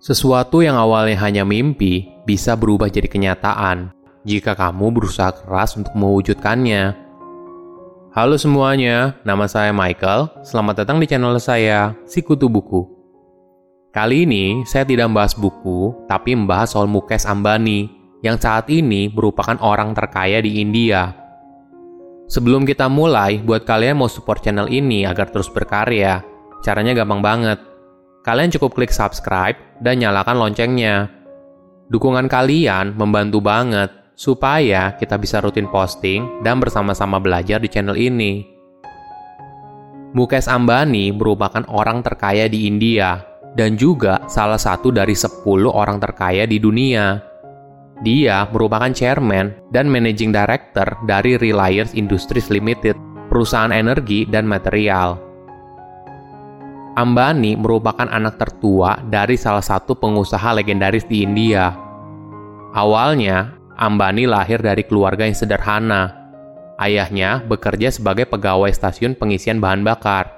Sesuatu yang awalnya hanya mimpi bisa berubah jadi kenyataan jika kamu berusaha keras untuk mewujudkannya. Halo semuanya, nama saya Michael. Selamat datang di channel saya, Sikutu Buku. Kali ini saya tidak membahas buku, tapi membahas soal Mukesh Ambani yang saat ini merupakan orang terkaya di India. Sebelum kita mulai, buat kalian mau support channel ini agar terus berkarya, caranya gampang banget Kalian cukup klik subscribe dan nyalakan loncengnya. Dukungan kalian membantu banget supaya kita bisa rutin posting dan bersama-sama belajar di channel ini. Mukesh Ambani merupakan orang terkaya di India dan juga salah satu dari 10 orang terkaya di dunia. Dia merupakan chairman dan managing director dari Reliance Industries Limited, perusahaan energi dan material. Ambani merupakan anak tertua dari salah satu pengusaha legendaris di India. Awalnya, Ambani lahir dari keluarga yang sederhana. Ayahnya bekerja sebagai pegawai stasiun pengisian bahan bakar.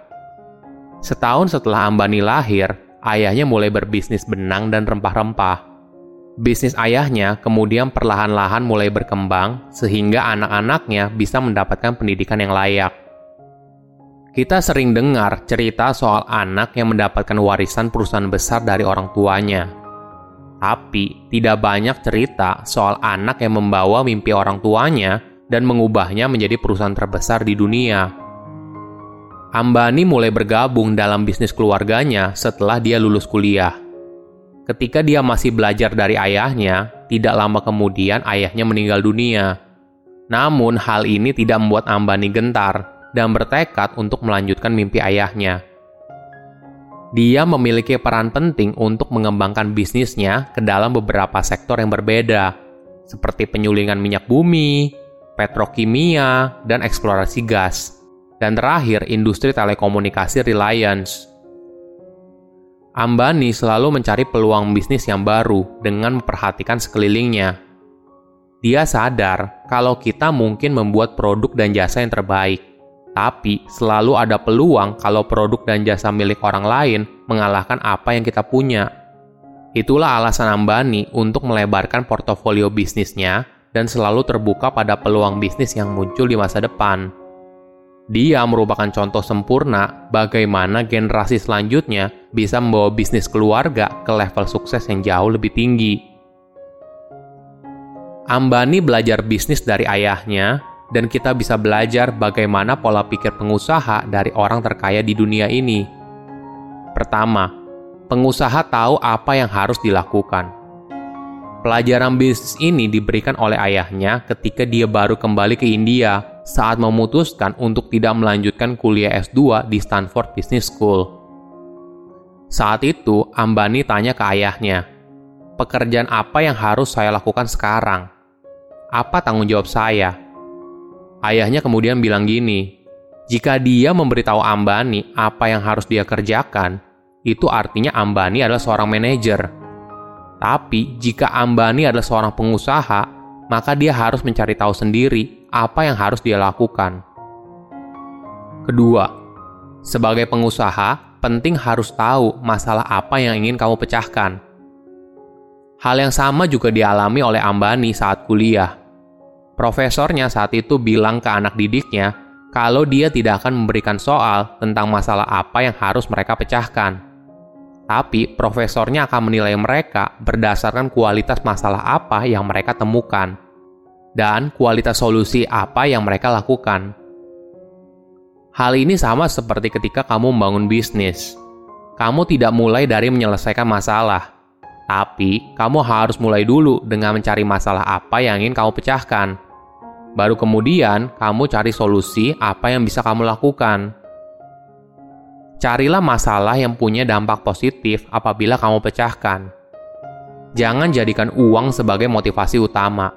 Setahun setelah Ambani lahir, ayahnya mulai berbisnis benang dan rempah-rempah. Bisnis ayahnya kemudian perlahan-lahan mulai berkembang sehingga anak-anaknya bisa mendapatkan pendidikan yang layak. Kita sering dengar cerita soal anak yang mendapatkan warisan perusahaan besar dari orang tuanya. Tapi, tidak banyak cerita soal anak yang membawa mimpi orang tuanya dan mengubahnya menjadi perusahaan terbesar di dunia. Ambani mulai bergabung dalam bisnis keluarganya setelah dia lulus kuliah. Ketika dia masih belajar dari ayahnya, tidak lama kemudian ayahnya meninggal dunia. Namun, hal ini tidak membuat Ambani gentar dan bertekad untuk melanjutkan mimpi ayahnya. Dia memiliki peran penting untuk mengembangkan bisnisnya ke dalam beberapa sektor yang berbeda, seperti penyulingan minyak bumi, petrokimia, dan eksplorasi gas, dan terakhir industri telekomunikasi Reliance. Ambani selalu mencari peluang bisnis yang baru dengan memperhatikan sekelilingnya. Dia sadar kalau kita mungkin membuat produk dan jasa yang terbaik, tapi selalu ada peluang kalau produk dan jasa milik orang lain mengalahkan apa yang kita punya. Itulah alasan Ambani untuk melebarkan portofolio bisnisnya dan selalu terbuka pada peluang bisnis yang muncul di masa depan. Dia merupakan contoh sempurna bagaimana generasi selanjutnya bisa membawa bisnis keluarga ke level sukses yang jauh lebih tinggi. Ambani belajar bisnis dari ayahnya dan kita bisa belajar bagaimana pola pikir pengusaha dari orang terkaya di dunia ini. Pertama, pengusaha tahu apa yang harus dilakukan. Pelajaran bisnis ini diberikan oleh ayahnya ketika dia baru kembali ke India saat memutuskan untuk tidak melanjutkan kuliah S2 di Stanford Business School. Saat itu, Ambani tanya ke ayahnya, "Pekerjaan apa yang harus saya lakukan sekarang? Apa tanggung jawab saya?" Ayahnya kemudian bilang gini, jika dia memberitahu Ambani apa yang harus dia kerjakan, itu artinya Ambani adalah seorang manajer. Tapi jika Ambani adalah seorang pengusaha, maka dia harus mencari tahu sendiri apa yang harus dia lakukan. Kedua, sebagai pengusaha, penting harus tahu masalah apa yang ingin kamu pecahkan. Hal yang sama juga dialami oleh Ambani saat kuliah. Profesornya saat itu bilang ke anak didiknya kalau dia tidak akan memberikan soal tentang masalah apa yang harus mereka pecahkan. Tapi profesornya akan menilai mereka berdasarkan kualitas masalah apa yang mereka temukan dan kualitas solusi apa yang mereka lakukan. Hal ini sama seperti ketika kamu membangun bisnis. Kamu tidak mulai dari menyelesaikan masalah, tapi kamu harus mulai dulu dengan mencari masalah apa yang ingin kamu pecahkan Baru kemudian kamu cari solusi apa yang bisa kamu lakukan. Carilah masalah yang punya dampak positif apabila kamu pecahkan. Jangan jadikan uang sebagai motivasi utama,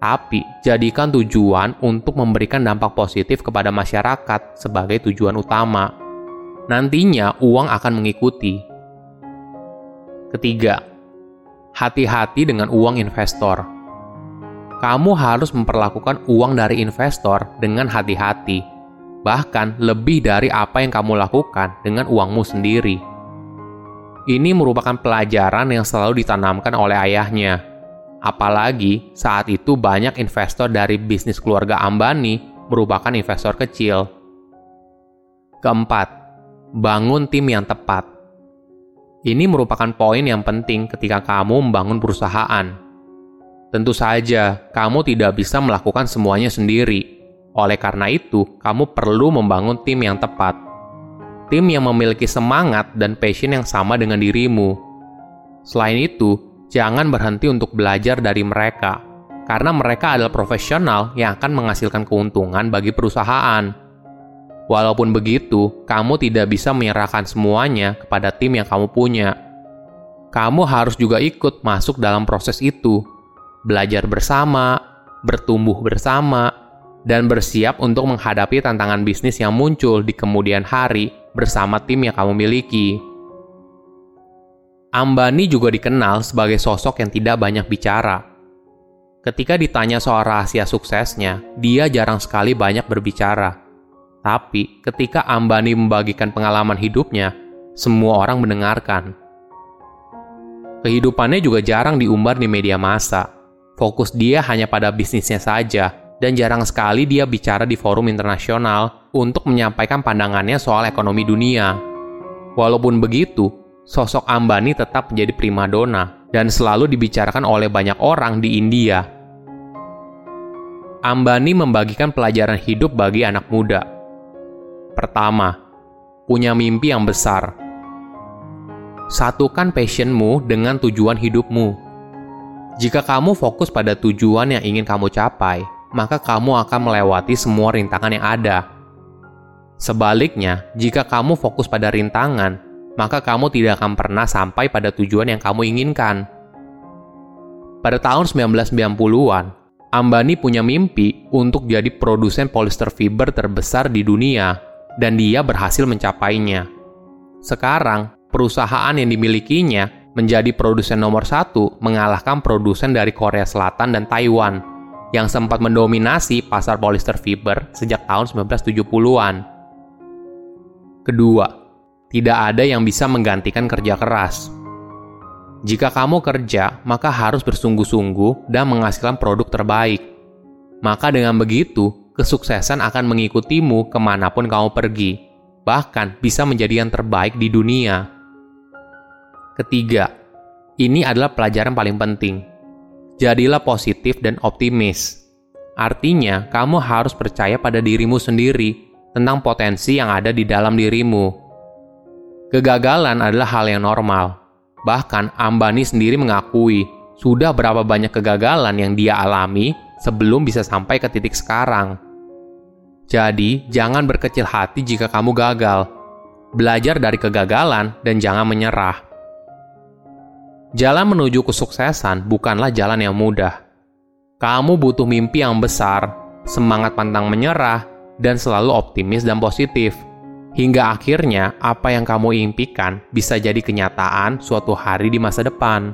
tapi jadikan tujuan untuk memberikan dampak positif kepada masyarakat sebagai tujuan utama. Nantinya uang akan mengikuti. Ketiga, hati-hati dengan uang investor kamu harus memperlakukan uang dari investor dengan hati-hati, bahkan lebih dari apa yang kamu lakukan dengan uangmu sendiri. ini merupakan pelajaran yang selalu ditanamkan oleh ayahnya. Apalagi saat itu banyak investor dari bisnis keluarga Ambani merupakan investor kecil. Keempat, bangun tim yang tepat. Ini merupakan poin yang penting ketika kamu membangun perusahaan. Tentu saja, kamu tidak bisa melakukan semuanya sendiri. Oleh karena itu, kamu perlu membangun tim yang tepat tim yang memiliki semangat dan passion yang sama dengan dirimu. Selain itu, jangan berhenti untuk belajar dari mereka, karena mereka adalah profesional yang akan menghasilkan keuntungan bagi perusahaan. Walaupun begitu, kamu tidak bisa menyerahkan semuanya kepada tim yang kamu punya. Kamu harus juga ikut masuk dalam proses itu, belajar bersama, bertumbuh bersama, dan bersiap untuk menghadapi tantangan bisnis yang muncul di kemudian hari bersama tim yang kamu miliki. Ambani juga dikenal sebagai sosok yang tidak banyak bicara. Ketika ditanya soal rahasia suksesnya, dia jarang sekali banyak berbicara. Tapi ketika Ambani membagikan pengalaman hidupnya, semua orang mendengarkan. Kehidupannya juga jarang diumbar di media massa. Fokus dia hanya pada bisnisnya saja dan jarang sekali dia bicara di forum internasional untuk menyampaikan pandangannya soal ekonomi dunia. Walaupun begitu, sosok Ambani tetap menjadi primadona dan selalu dibicarakan oleh banyak orang di India. Ambani membagikan pelajaran hidup bagi anak muda. Pertama, punya mimpi yang besar. Satukan passionmu dengan tujuan hidupmu. Jika kamu fokus pada tujuan yang ingin kamu capai, maka kamu akan melewati semua rintangan yang ada. Sebaliknya, jika kamu fokus pada rintangan, maka kamu tidak akan pernah sampai pada tujuan yang kamu inginkan. Pada tahun 1990-an, Ambani punya mimpi untuk jadi produsen polyester fiber terbesar di dunia, dan dia berhasil mencapainya. Sekarang, perusahaan yang dimilikinya menjadi produsen nomor satu mengalahkan produsen dari Korea Selatan dan Taiwan yang sempat mendominasi pasar polyester fiber sejak tahun 1970-an. Kedua, tidak ada yang bisa menggantikan kerja keras. Jika kamu kerja, maka harus bersungguh-sungguh dan menghasilkan produk terbaik. Maka dengan begitu, kesuksesan akan mengikutimu ke mana pun kamu pergi, bahkan bisa menjadi yang terbaik di dunia. Ketiga, ini adalah pelajaran paling penting jadilah positif dan optimis. Artinya, kamu harus percaya pada dirimu sendiri tentang potensi yang ada di dalam dirimu. Kegagalan adalah hal yang normal. Bahkan Ambani sendiri mengakui sudah berapa banyak kegagalan yang dia alami sebelum bisa sampai ke titik sekarang. Jadi, jangan berkecil hati jika kamu gagal. Belajar dari kegagalan dan jangan menyerah. Jalan menuju kesuksesan bukanlah jalan yang mudah. Kamu butuh mimpi yang besar, semangat pantang menyerah, dan selalu optimis dan positif. Hingga akhirnya apa yang kamu impikan bisa jadi kenyataan suatu hari di masa depan.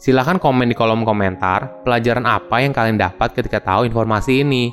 Silahkan komen di kolom komentar pelajaran apa yang kalian dapat ketika tahu informasi ini.